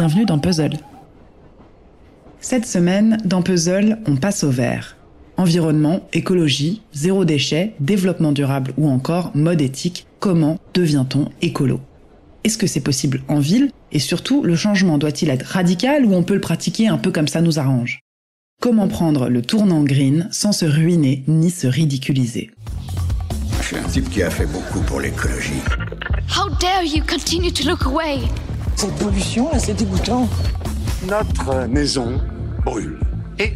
bienvenue dans Puzzle. Cette semaine, dans Puzzle, on passe au vert. Environnement, écologie, zéro déchet, développement durable ou encore mode éthique, comment devient-on écolo? Est-ce que c'est possible en ville? Et surtout, le changement doit-il être radical ou on peut le pratiquer un peu comme ça nous arrange? Comment prendre le tournant green sans se ruiner ni se ridiculiser? Je suis un type qui a fait beaucoup pour l'écologie. How dare you continue to look away? Cette pollution, là, c'est dégoûtant. Notre maison brûle. Et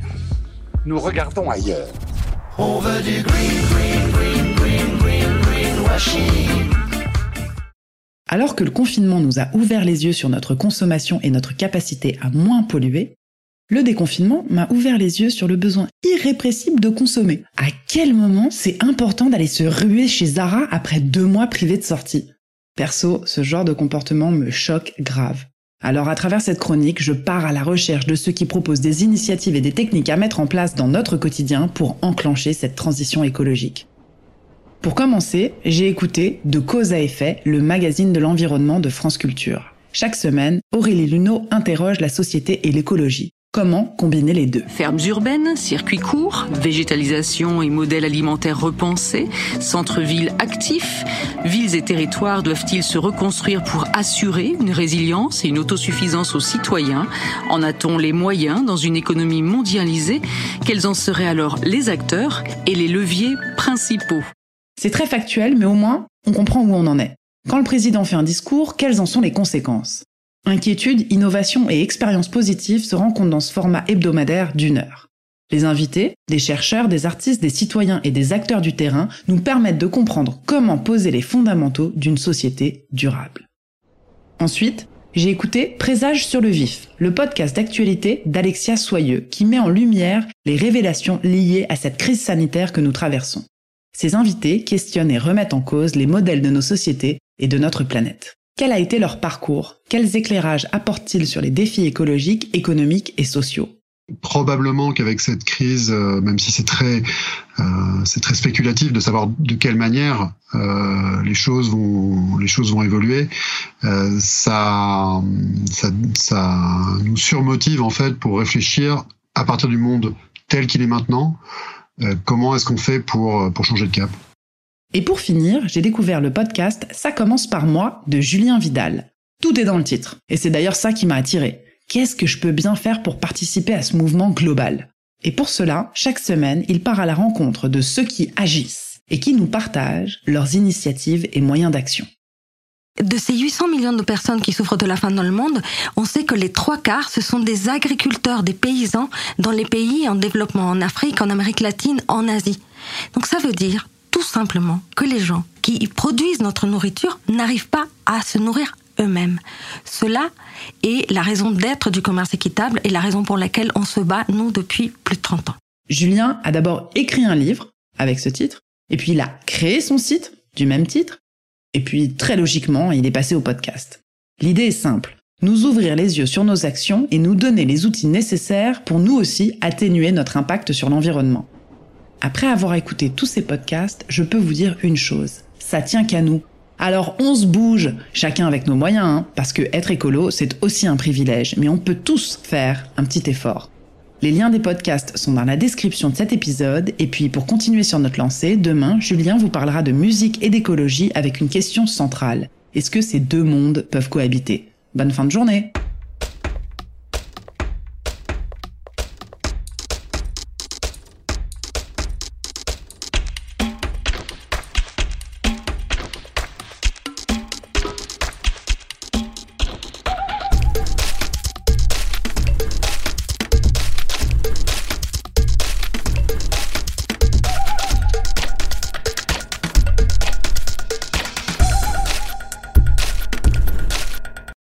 nous regardons ailleurs. Alors que le confinement nous a ouvert les yeux sur notre consommation et notre capacité à moins polluer, le déconfinement m'a ouvert les yeux sur le besoin irrépressible de consommer. À quel moment c'est important d'aller se ruer chez Zara après deux mois privés de sortie? Perso, ce genre de comportement me choque grave. Alors à travers cette chronique, je pars à la recherche de ceux qui proposent des initiatives et des techniques à mettre en place dans notre quotidien pour enclencher cette transition écologique. Pour commencer, j'ai écouté De cause à effet, le magazine de l'environnement de France Culture. Chaque semaine, Aurélie Luneau interroge la société et l'écologie. Comment combiner les deux? Fermes urbaines, circuits courts, végétalisation et modèles alimentaires repensés, centres-villes actifs, villes et territoires doivent-ils se reconstruire pour assurer une résilience et une autosuffisance aux citoyens? En a-t-on les moyens dans une économie mondialisée? Quels en seraient alors les acteurs et les leviers principaux? C'est très factuel, mais au moins, on comprend où on en est. Quand le président fait un discours, quelles en sont les conséquences? Inquiétude, innovation et expérience positive se rencontrent dans ce format hebdomadaire d'une heure. Les invités, des chercheurs, des artistes, des citoyens et des acteurs du terrain nous permettent de comprendre comment poser les fondamentaux d'une société durable. Ensuite, j'ai écouté Présage sur le vif, le podcast d'actualité d'Alexia Soyeux qui met en lumière les révélations liées à cette crise sanitaire que nous traversons. Ces invités questionnent et remettent en cause les modèles de nos sociétés et de notre planète. Quel a été leur parcours? Quels éclairages apportent-ils sur les défis écologiques, économiques et sociaux? Probablement qu'avec cette crise, euh, même si c'est très, euh, très spéculatif de savoir de quelle manière euh, les choses vont, les choses vont évoluer, ça, ça, ça nous surmotive en fait pour réfléchir à partir du monde tel qu'il est maintenant, comment est-ce qu'on fait pour pour changer de cap? Et pour finir, j'ai découvert le podcast Ça commence par moi de Julien Vidal. Tout est dans le titre, et c'est d'ailleurs ça qui m'a attiré. Qu'est-ce que je peux bien faire pour participer à ce mouvement global? Et pour cela, chaque semaine, il part à la rencontre de ceux qui agissent et qui nous partagent leurs initiatives et moyens d'action. De ces 800 millions de personnes qui souffrent de la faim dans le monde, on sait que les trois quarts, ce sont des agriculteurs, des paysans dans les pays en développement, en Afrique, en Amérique latine, en Asie. Donc ça veut dire simplement que les gens qui produisent notre nourriture n'arrivent pas à se nourrir eux-mêmes. Cela est la raison d'être du commerce équitable et la raison pour laquelle on se bat, nous, depuis plus de 30 ans. Julien a d'abord écrit un livre avec ce titre, et puis il a créé son site du même titre, et puis très logiquement, il est passé au podcast. L'idée est simple, nous ouvrir les yeux sur nos actions et nous donner les outils nécessaires pour nous aussi atténuer notre impact sur l'environnement. Après avoir écouté tous ces podcasts, je peux vous dire une chose, ça tient qu'à nous. Alors on se bouge, chacun avec nos moyens, hein, parce que être écolo, c'est aussi un privilège, mais on peut tous faire un petit effort. Les liens des podcasts sont dans la description de cet épisode, et puis pour continuer sur notre lancée, demain, Julien vous parlera de musique et d'écologie avec une question centrale. Est-ce que ces deux mondes peuvent cohabiter? Bonne fin de journée